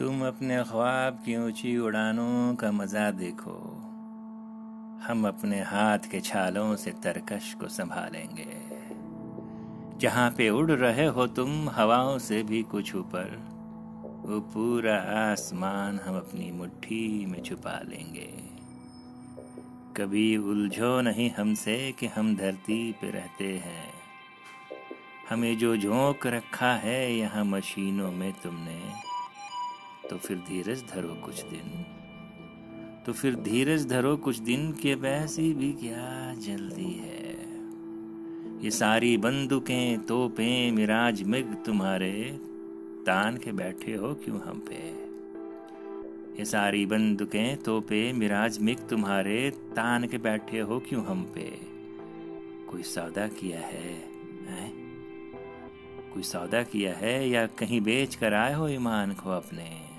तुम अपने ख्वाब की ऊँची उड़ानों का मज़ा देखो। हम अपने हाथ के छालों से तरकश को संभालेंगे। जहाँ पे उड़ रहे हो तुम, हवाओं से भी कुछ ऊपर, वो पूरा आसमान हम अपनी मुट्ठी में छुपा लेंगे। कभी उलझो नहीं हमसे कि हम धरती पे रहते हैं। हमें जो झोंक रखा है यहाँ मशीनों में तुमने तो फिर धीरज धरो कुछ दिन। तो फिर धीरज धरो कुछ दिन के वैसी भी क्या जल्दी है। ये सारी बंदूकें तोपें मिराज मिग तुम्हारे तान के बैठे हो क्यों हम पे? ये सारी बंदूकें तोपे मिराज मिग तुम्हारे तान के बैठे हो क्यों हम पे? कोई सौदा किया है, है? कोई सौदा किया है या कहीं बेच कर आए हो ईमान को अपने?